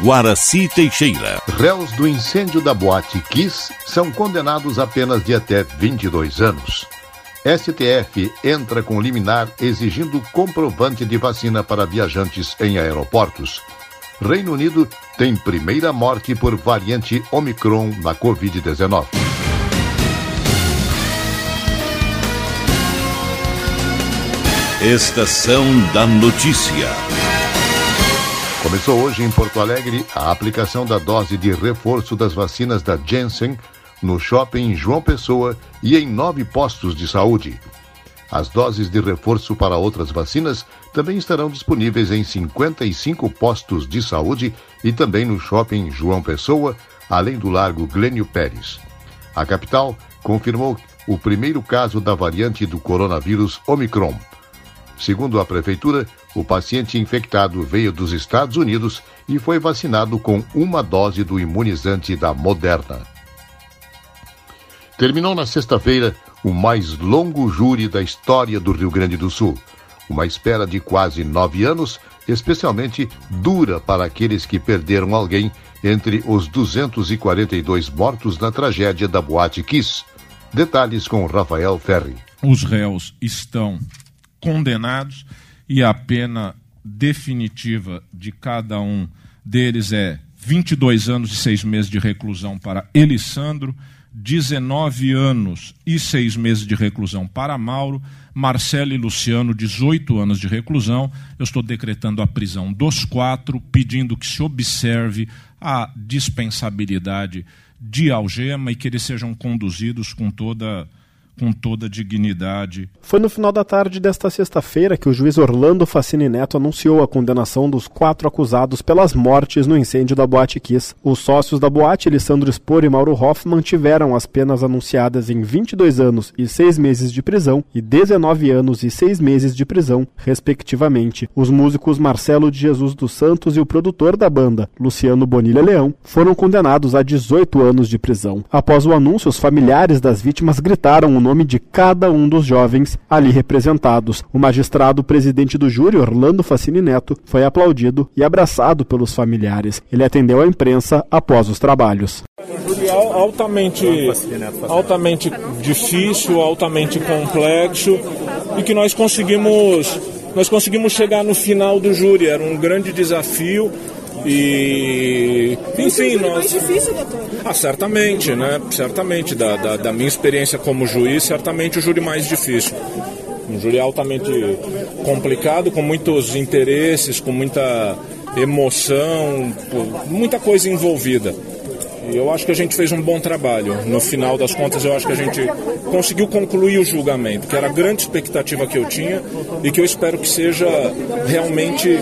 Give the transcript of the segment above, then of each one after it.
Guaraci Teixeira. Réus do incêndio da boate Kiss são condenados a apenas de até 22 anos. STF entra com liminar exigindo comprovante de vacina para viajantes em aeroportos. Reino Unido tem primeira morte por variante Omicron na Covid-19. Estação da Notícia. Começou hoje em Porto Alegre a aplicação da dose de reforço das vacinas da Janssen no shopping João Pessoa e em nove postos de saúde. As doses de reforço para outras vacinas também estarão disponíveis em 55 postos de saúde e também no shopping João Pessoa, além do Largo Glênio Pérez. A capital confirmou o primeiro caso da variante do coronavírus Omicron. Segundo a prefeitura, o paciente infectado veio dos Estados Unidos e foi vacinado com uma dose do imunizante da Moderna. Terminou na sexta-feira o mais longo júri da história do Rio Grande do Sul. Uma espera de quase nove anos, especialmente dura para aqueles que perderam alguém entre os 242 mortos na tragédia da Boate Kiss. Detalhes com Rafael Ferri. Os réus estão condenados e a pena definitiva de cada um deles é 22 anos e seis meses de reclusão para Elisandro, 19 anos e seis meses de reclusão para Mauro, Marcelo e Luciano, 18 anos de reclusão. Eu estou decretando a prisão dos quatro, pedindo que se observe a dispensabilidade de algema e que eles sejam conduzidos com toda com toda dignidade. Foi no final da tarde desta sexta-feira que o juiz Orlando Facini Neto anunciou a condenação dos quatro acusados pelas mortes no incêndio da Boate Kiss. Os sócios da boate, Alessandro Spor e Mauro Hoffman, tiveram as penas anunciadas em 22 anos e 6 meses de prisão e 19 anos e 6 meses de prisão, respectivamente. Os músicos Marcelo de Jesus dos Santos e o produtor da banda, Luciano Bonilha Leão, foram condenados a 18 anos de prisão. Após o anúncio, os familiares das vítimas gritaram o nome de cada um dos jovens ali representados. O magistrado presidente do júri, Orlando Facini Neto, foi aplaudido e abraçado pelos familiares. Ele atendeu à imprensa após os trabalhos. Um júri altamente, altamente difícil, altamente complexo e que nós conseguimos, nós conseguimos chegar no final do júri. Era um grande desafio e, enfim, nós. mais difícil, doutor? Ah, certamente, né? Certamente. Da, da, da, minha experiência como juiz, certamente o júri mais difícil. Um júri altamente complicado, com muitos interesses, com muita emoção, muita coisa envolvida. E eu acho que a gente fez um bom trabalho. No final das contas, eu acho que a gente conseguiu concluir o julgamento, que era a grande expectativa que eu tinha e que eu espero que seja realmente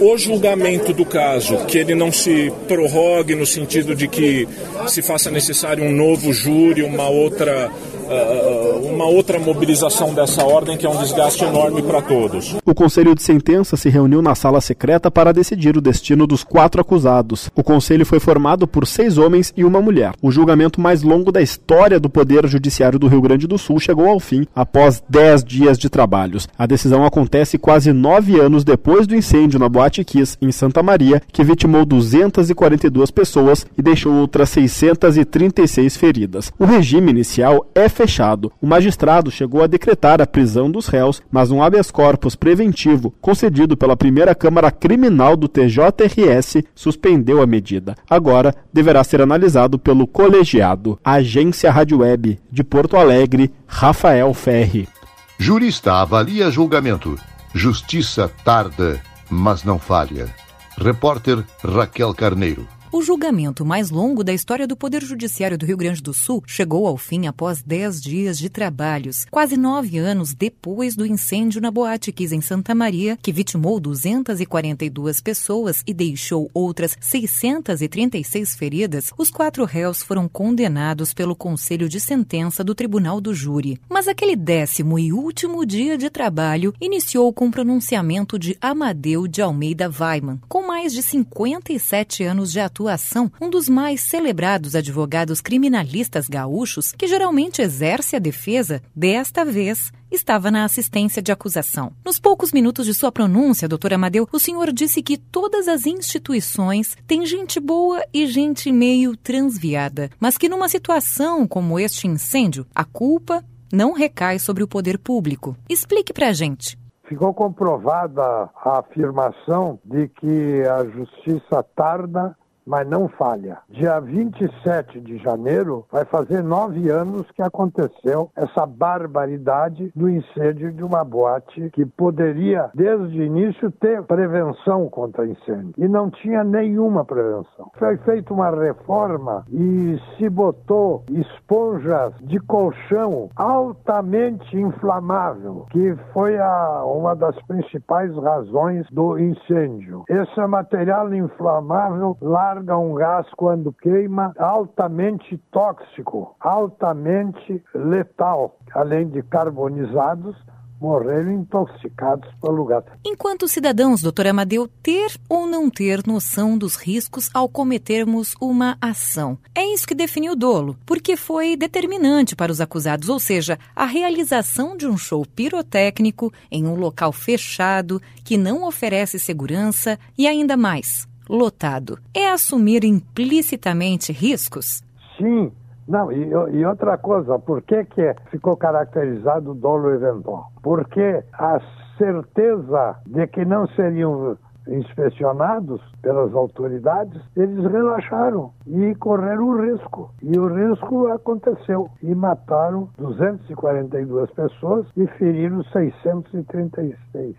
o julgamento do caso, que ele não se prorrogue no sentido de que se faça necessário um novo júri, uma outra uh, uma outra mobilização dessa ordem que é um desgaste enorme para todos. O Conselho de Sentença se reuniu na sala secreta para decidir o destino dos quatro acusados. O conselho foi formado por seis homens e uma mulher. O julgamento mais longo da história do Poder Judiciário do Rio Grande do Sul chegou ao fim após dez dias de trabalhos. A decisão acontece quase nove anos depois do incêndio na Boate Kiss, em Santa Maria, que vitimou 242 pessoas e deixou outras 636 feridas. O regime inicial é fechado. O magistrado chegou a decretar a prisão dos réus, mas um habeas corpus preventivo concedido pela primeira Câmara Criminal do TJRS suspendeu a medida. Agora deverá ser analisado pelo colegiado. Agência Rádio Web de Porto Alegre, Rafael Ferri. Jurista avalia julgamento. Justiça tarda, mas não falha. Repórter Raquel Carneiro. O julgamento mais longo da história do Poder Judiciário do Rio Grande do Sul chegou ao fim após dez dias de trabalhos, quase nove anos depois do incêndio na Boate Kiss em Santa Maria, que vitimou 242 pessoas e deixou outras 636 feridas. Os quatro réus foram condenados pelo Conselho de Sentença do Tribunal do Júri. Mas aquele décimo e último dia de trabalho iniciou com o pronunciamento de Amadeu de Almeida Weiman, com mais de 57 anos de atuação atuação um dos mais celebrados advogados criminalistas gaúchos que geralmente exerce a defesa, desta vez estava na assistência de acusação. Nos poucos minutos de sua pronúncia, doutor Amadeu, o senhor disse que todas as instituições têm gente boa e gente meio transviada, mas que numa situação como este incêndio, a culpa não recai sobre o poder público. Explique pra gente. Ficou comprovada a afirmação de que a justiça tarda mas não falha. Dia 27 de janeiro vai fazer nove anos que aconteceu essa barbaridade do incêndio de uma boate que poderia, desde o início, ter prevenção contra incêndio. E não tinha nenhuma prevenção. Foi feita uma reforma e se botou esponjas de colchão altamente inflamável, que foi a, uma das principais razões do incêndio. Esse material inflamável larga larga um gás quando queima altamente tóxico, altamente letal, além de carbonizados, morreram intoxicados pelo gás. Enquanto cidadãos, doutor Amadeu, ter ou não ter noção dos riscos ao cometermos uma ação. É isso que define o dolo, porque foi determinante para os acusados, ou seja, a realização de um show pirotécnico em um local fechado que não oferece segurança e ainda mais lotado. É assumir implicitamente riscos? Sim. Não, e, e outra coisa, por que, que ficou caracterizado o dolo eventual? Porque a certeza de que não seriam inspecionados pelas autoridades, eles relaxaram e correram o risco. E o risco aconteceu. E mataram 242 pessoas e feriram 636.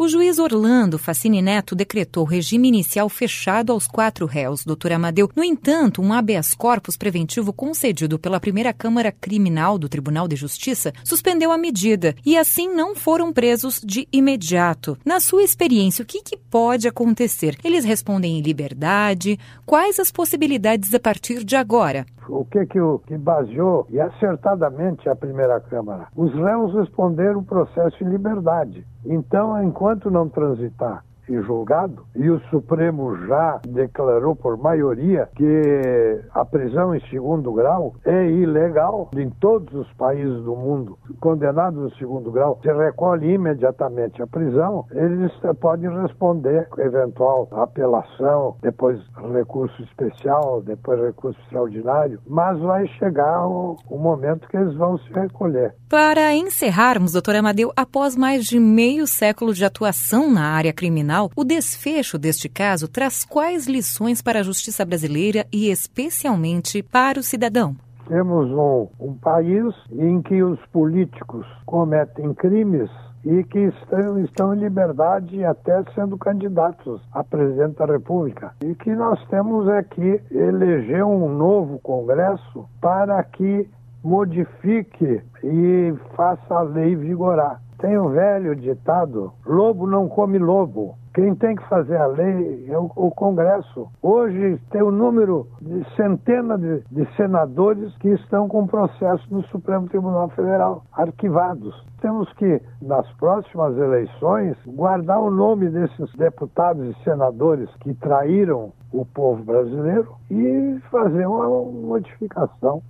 O juiz Orlando Facine Neto decretou regime inicial fechado aos quatro réus, doutor Amadeu. No entanto, um habeas corpus preventivo concedido pela primeira Câmara Criminal do Tribunal de Justiça suspendeu a medida e assim não foram presos de imediato. Na sua experiência, o que, que pode acontecer? Eles respondem em liberdade? Quais as possibilidades a partir de agora? o que que, o, que baseou, e acertadamente, a primeira Câmara. Os réus responderam o processo em liberdade. Então, enquanto não transitar julgado, e o Supremo já declarou por maioria que a prisão em segundo grau é ilegal em todos os países do mundo. Condenados em segundo grau, se recolhe imediatamente a prisão, eles podem responder eventual apelação, depois recurso especial, depois recurso extraordinário, mas vai chegar o, o momento que eles vão se recolher. Para encerrarmos, doutor Amadeu, após mais de meio século de atuação na área criminal, o desfecho deste caso traz quais lições para a justiça brasileira e especialmente para o cidadão? Temos um, um país em que os políticos cometem crimes e que estão, estão em liberdade até sendo candidatos a presidente da República. E que nós temos é que eleger um novo Congresso para que modifique e faça a lei vigorar. Tem o um velho ditado: lobo não come lobo. Quem tem que fazer a lei é o, o Congresso. Hoje tem um número de centenas de, de, senadores que estão com processo no Supremo Tribunal Federal, arquivados. Temos que, nas próximas eleições, guardar o nome desses deputados e senadores que traíram o povo brasileiro e fazer uma modificação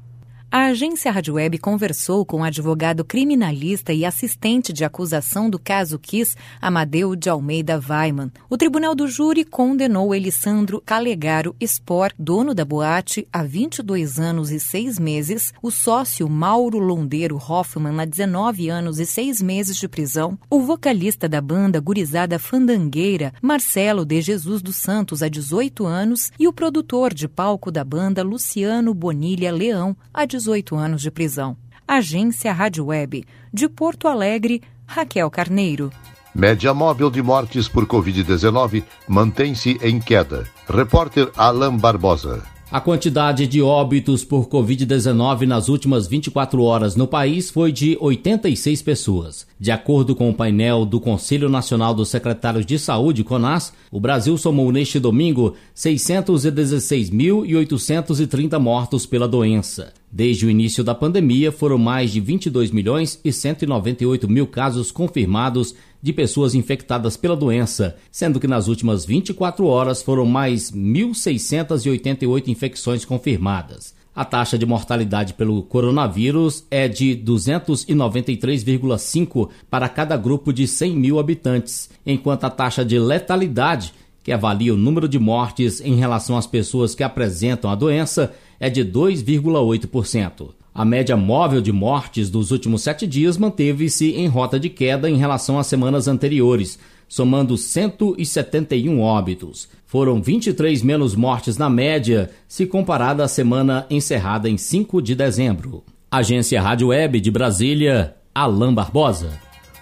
a agência Rádio Web conversou com o advogado criminalista e assistente de acusação do caso Kiss, Amadeu de Almeida Weiman. O tribunal do júri condenou Elisandro Calegaro Spor, dono da boate, a 22 anos e 6 meses, o sócio Mauro Londeiro Hoffman a 19 anos e 6 meses de prisão, o vocalista da banda Gurizada Fandangueira, Marcelo de Jesus dos Santos, a 18 anos, e o produtor de palco da banda Luciano Bonilha Leão, a 18 18 anos de prisão. Agência Rádio Web. De Porto Alegre, Raquel Carneiro. Média móvel de mortes por Covid-19 mantém-se em queda. Repórter Alain Barbosa. A quantidade de óbitos por Covid-19 nas últimas 24 horas no país foi de 86 pessoas. De acordo com o painel do Conselho Nacional dos Secretários de Saúde, CONAS, o Brasil somou neste domingo 616.830 mortos pela doença. Desde o início da pandemia, foram mais de 22 milhões e 198 mil casos confirmados de pessoas infectadas pela doença, sendo que nas últimas 24 horas foram mais 1.688 infecções confirmadas. A taxa de mortalidade pelo coronavírus é de 293,5 para cada grupo de 100 mil habitantes, enquanto a taxa de letalidade, que avalia o número de mortes em relação às pessoas que apresentam a doença, é de 2,8%. A média móvel de mortes dos últimos sete dias manteve-se em rota de queda em relação às semanas anteriores, somando 171 óbitos. Foram 23 menos mortes na média, se comparada à semana encerrada em 5 de dezembro. Agência Rádio Web de Brasília, Alain Barbosa.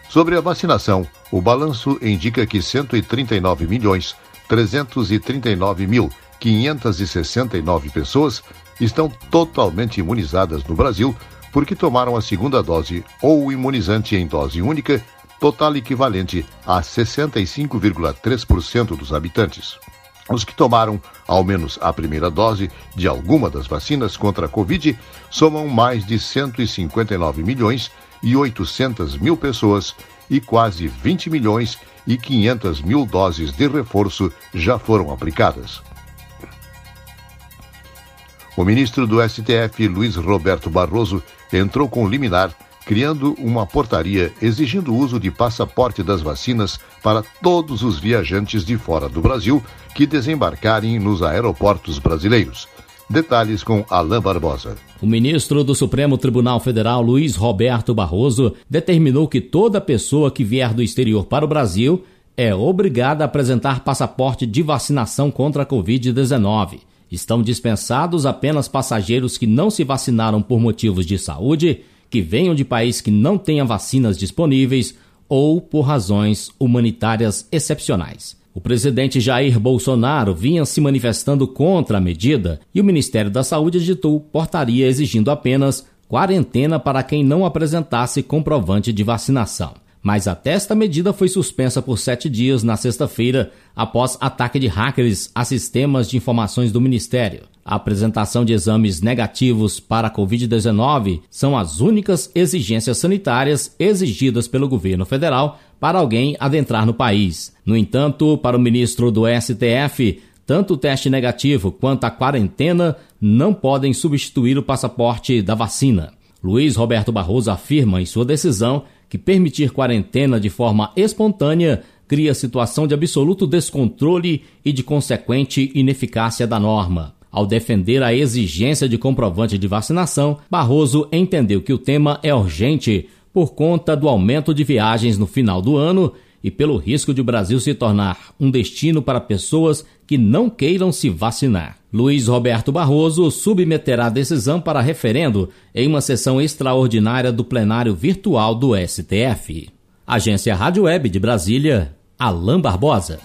Sobre a vacinação, o balanço indica que 139 milhões 339 mil 569 pessoas estão totalmente imunizadas no Brasil porque tomaram a segunda dose ou imunizante em dose única, total equivalente a 65,3% dos habitantes. Os que tomaram ao menos a primeira dose de alguma das vacinas contra a Covid somam mais de 159 milhões e 800 mil pessoas e quase 20 milhões e 500 mil doses de reforço já foram aplicadas. O ministro do STF, Luiz Roberto Barroso, entrou com liminar, criando uma portaria exigindo o uso de passaporte das vacinas para todos os viajantes de fora do Brasil que desembarcarem nos aeroportos brasileiros. Detalhes com Alain Barbosa. O ministro do Supremo Tribunal Federal, Luiz Roberto Barroso, determinou que toda pessoa que vier do exterior para o Brasil é obrigada a apresentar passaporte de vacinação contra a Covid-19. Estão dispensados apenas passageiros que não se vacinaram por motivos de saúde, que venham de país que não tenha vacinas disponíveis ou por razões humanitárias excepcionais. O presidente Jair Bolsonaro vinha se manifestando contra a medida e o Ministério da Saúde editou portaria exigindo apenas quarentena para quem não apresentasse comprovante de vacinação mas até esta medida foi suspensa por sete dias na sexta-feira após ataque de hackers a sistemas de informações do Ministério. A apresentação de exames negativos para a Covid-19 são as únicas exigências sanitárias exigidas pelo governo federal para alguém adentrar no país. No entanto, para o ministro do STF, tanto o teste negativo quanto a quarentena não podem substituir o passaporte da vacina. Luiz Roberto Barroso afirma em sua decisão que permitir quarentena de forma espontânea cria situação de absoluto descontrole e de consequente ineficácia da norma. Ao defender a exigência de comprovante de vacinação, Barroso entendeu que o tema é urgente por conta do aumento de viagens no final do ano e pelo risco de o Brasil se tornar um destino para pessoas que não queiram se vacinar. Luiz Roberto Barroso submeterá a decisão para referendo em uma sessão extraordinária do plenário virtual do STF. Agência Rádio Web de Brasília, Alain Barbosa.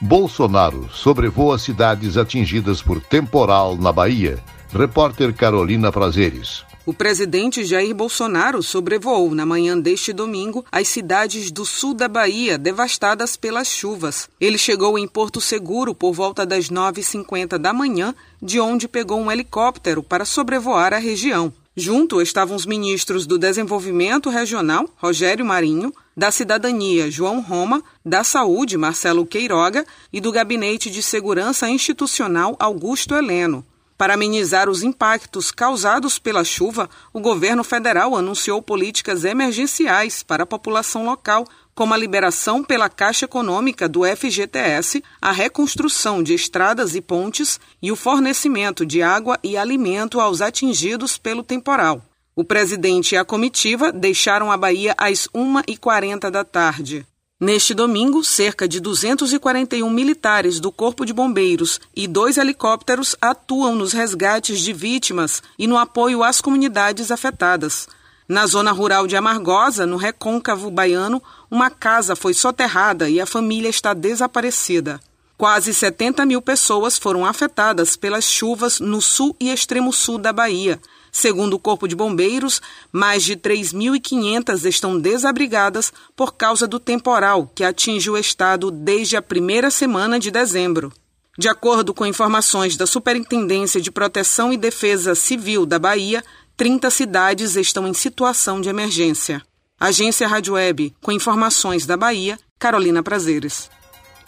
Bolsonaro sobrevoa cidades atingidas por temporal na Bahia. Repórter Carolina Prazeres. O presidente Jair Bolsonaro sobrevoou na manhã deste domingo as cidades do sul da Bahia devastadas pelas chuvas. Ele chegou em Porto Seguro por volta das 9h50 da manhã, de onde pegou um helicóptero para sobrevoar a região. Junto estavam os ministros do Desenvolvimento Regional, Rogério Marinho, da Cidadania, João Roma, da Saúde, Marcelo Queiroga, e do Gabinete de Segurança Institucional, Augusto Heleno. Para amenizar os impactos causados pela chuva, o governo federal anunciou políticas emergenciais para a população local, como a liberação pela Caixa Econômica do FGTS, a reconstrução de estradas e pontes e o fornecimento de água e alimento aos atingidos pelo temporal. O presidente e a comitiva deixaram a Bahia às 1h40 da tarde. Neste domingo, cerca de 241 militares do Corpo de Bombeiros e dois helicópteros atuam nos resgates de vítimas e no apoio às comunidades afetadas. Na zona rural de Amargosa, no recôncavo baiano, uma casa foi soterrada e a família está desaparecida. Quase 70 mil pessoas foram afetadas pelas chuvas no sul e extremo sul da Bahia Segundo o Corpo de Bombeiros, mais de 3.500 estão desabrigadas por causa do temporal que atinge o estado desde a primeira semana de dezembro. De acordo com informações da Superintendência de Proteção e Defesa Civil da Bahia, 30 cidades estão em situação de emergência. Agência Rádio Web, com informações da Bahia, Carolina Prazeres.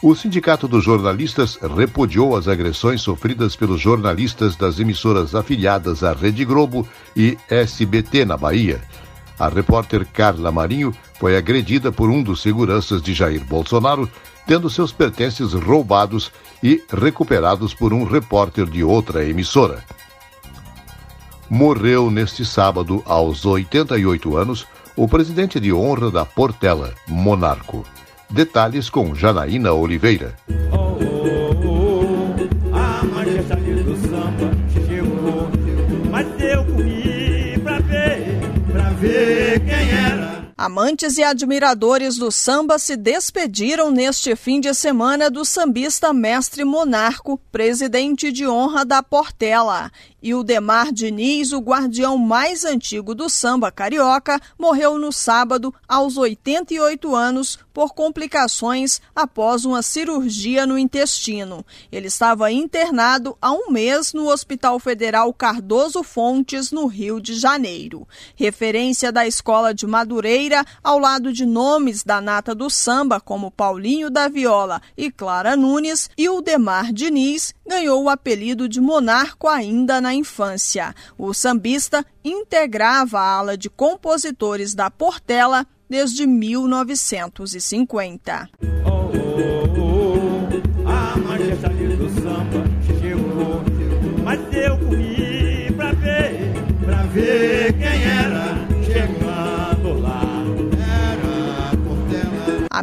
O Sindicato dos Jornalistas repudiou as agressões sofridas pelos jornalistas das emissoras afiliadas à Rede Globo e SBT na Bahia. A repórter Carla Marinho foi agredida por um dos seguranças de Jair Bolsonaro, tendo seus pertences roubados e recuperados por um repórter de outra emissora. Morreu neste sábado, aos 88 anos, o presidente de honra da Portela, Monarco. Detalhes com Janaína Oliveira. Oh, oh, Amantes e admiradores do samba se despediram neste fim de semana do sambista mestre Monarco, presidente de honra da Portela. E o Demar Diniz, o guardião mais antigo do samba carioca, morreu no sábado, aos 88 anos, por complicações após uma cirurgia no intestino. Ele estava internado há um mês no Hospital Federal Cardoso Fontes, no Rio de Janeiro. Referência da Escola de Madureira, ao lado de nomes da nata do samba, como Paulinho da Viola e Clara Nunes, e o Demar Diniz ganhou o apelido de Monarco ainda na infância. O sambista integrava a ala de compositores da Portela desde 1950. Oh, oh, oh,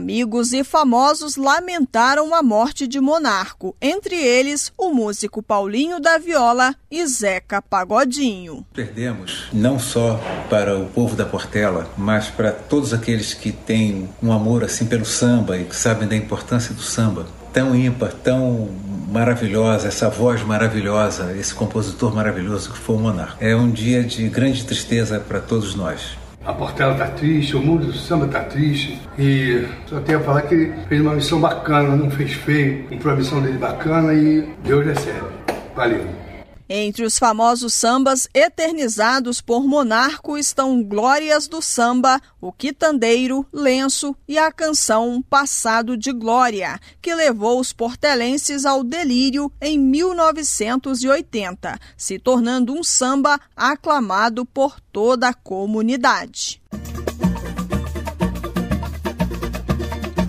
Amigos e famosos lamentaram a morte de Monarco, entre eles o músico Paulinho da Viola e Zeca Pagodinho. Perdemos não só para o povo da Portela, mas para todos aqueles que têm um amor assim pelo samba e que sabem da importância do samba. Tão ímpar, tão maravilhosa, essa voz maravilhosa, esse compositor maravilhoso que foi o Monarco. É um dia de grande tristeza para todos nós. A Portela está triste, o mundo do samba está triste. E só tenho a falar que ele fez uma missão bacana, não fez feio, cumpriu a missão dele bacana e Deus recebe. Valeu. Entre os famosos sambas eternizados por Monarco estão Glórias do Samba, O Quitandeiro, Lenço e a canção Passado de Glória, que levou os portelenses ao delírio em 1980, se tornando um samba aclamado por toda a comunidade.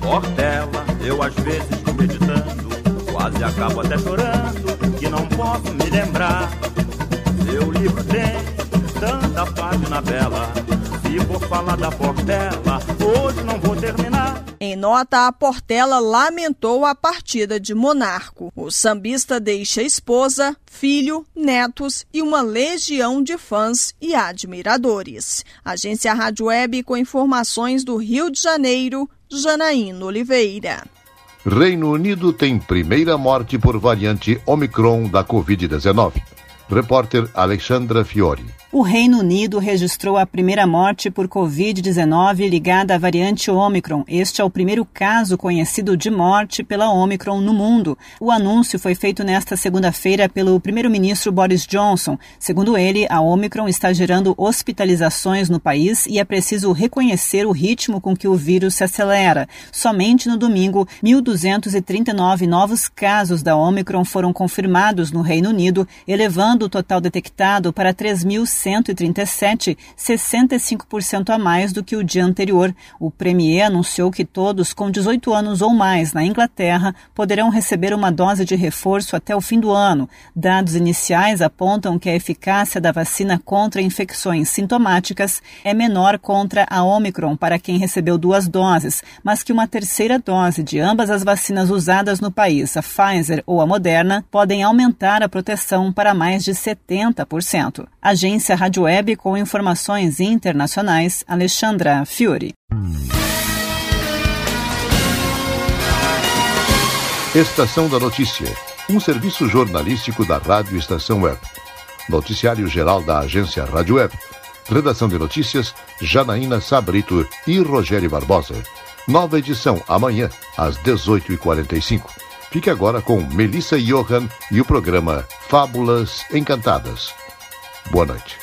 Portela, eu às vezes estou meditando, quase acabo até chorando que não posso me lembrar. Seu livro tem tanta página bela. Se for falar da Portela, hoje não vou terminar. Em nota, a Portela lamentou a partida de Monarco. O sambista deixa esposa, filho, netos e uma legião de fãs e admiradores. Agência Rádio Web com informações do Rio de Janeiro, Janaína Oliveira. Reino Unido tem primeira morte por variante Omicron da Covid-19. Repórter Alexandra Fiore o Reino Unido registrou a primeira morte por Covid-19 ligada à variante Omicron. Este é o primeiro caso conhecido de morte pela Omicron no mundo. O anúncio foi feito nesta segunda-feira pelo primeiro-ministro Boris Johnson. Segundo ele, a Omicron está gerando hospitalizações no país e é preciso reconhecer o ritmo com que o vírus se acelera. Somente no domingo, 1.239 novos casos da Omicron foram confirmados no Reino Unido, elevando o total detectado para 3.100 137, 65% a mais do que o dia anterior. O Premier anunciou que todos com 18 anos ou mais na Inglaterra poderão receber uma dose de reforço até o fim do ano. Dados iniciais apontam que a eficácia da vacina contra infecções sintomáticas é menor contra a Omicron para quem recebeu duas doses, mas que uma terceira dose de ambas as vacinas usadas no país, a Pfizer ou a Moderna, podem aumentar a proteção para mais de 70%. Agência Agência Rádio Web com informações internacionais, Alexandra Fiore. Estação da Notícia, um serviço jornalístico da Rádio Estação Web. Noticiário geral da Agência Rádio Web. Redação de notícias, Janaína Sabrito e Rogério Barbosa. Nova edição amanhã, às 18h45. Fique agora com Melissa Johan e o programa Fábulas Encantadas. Boa noite.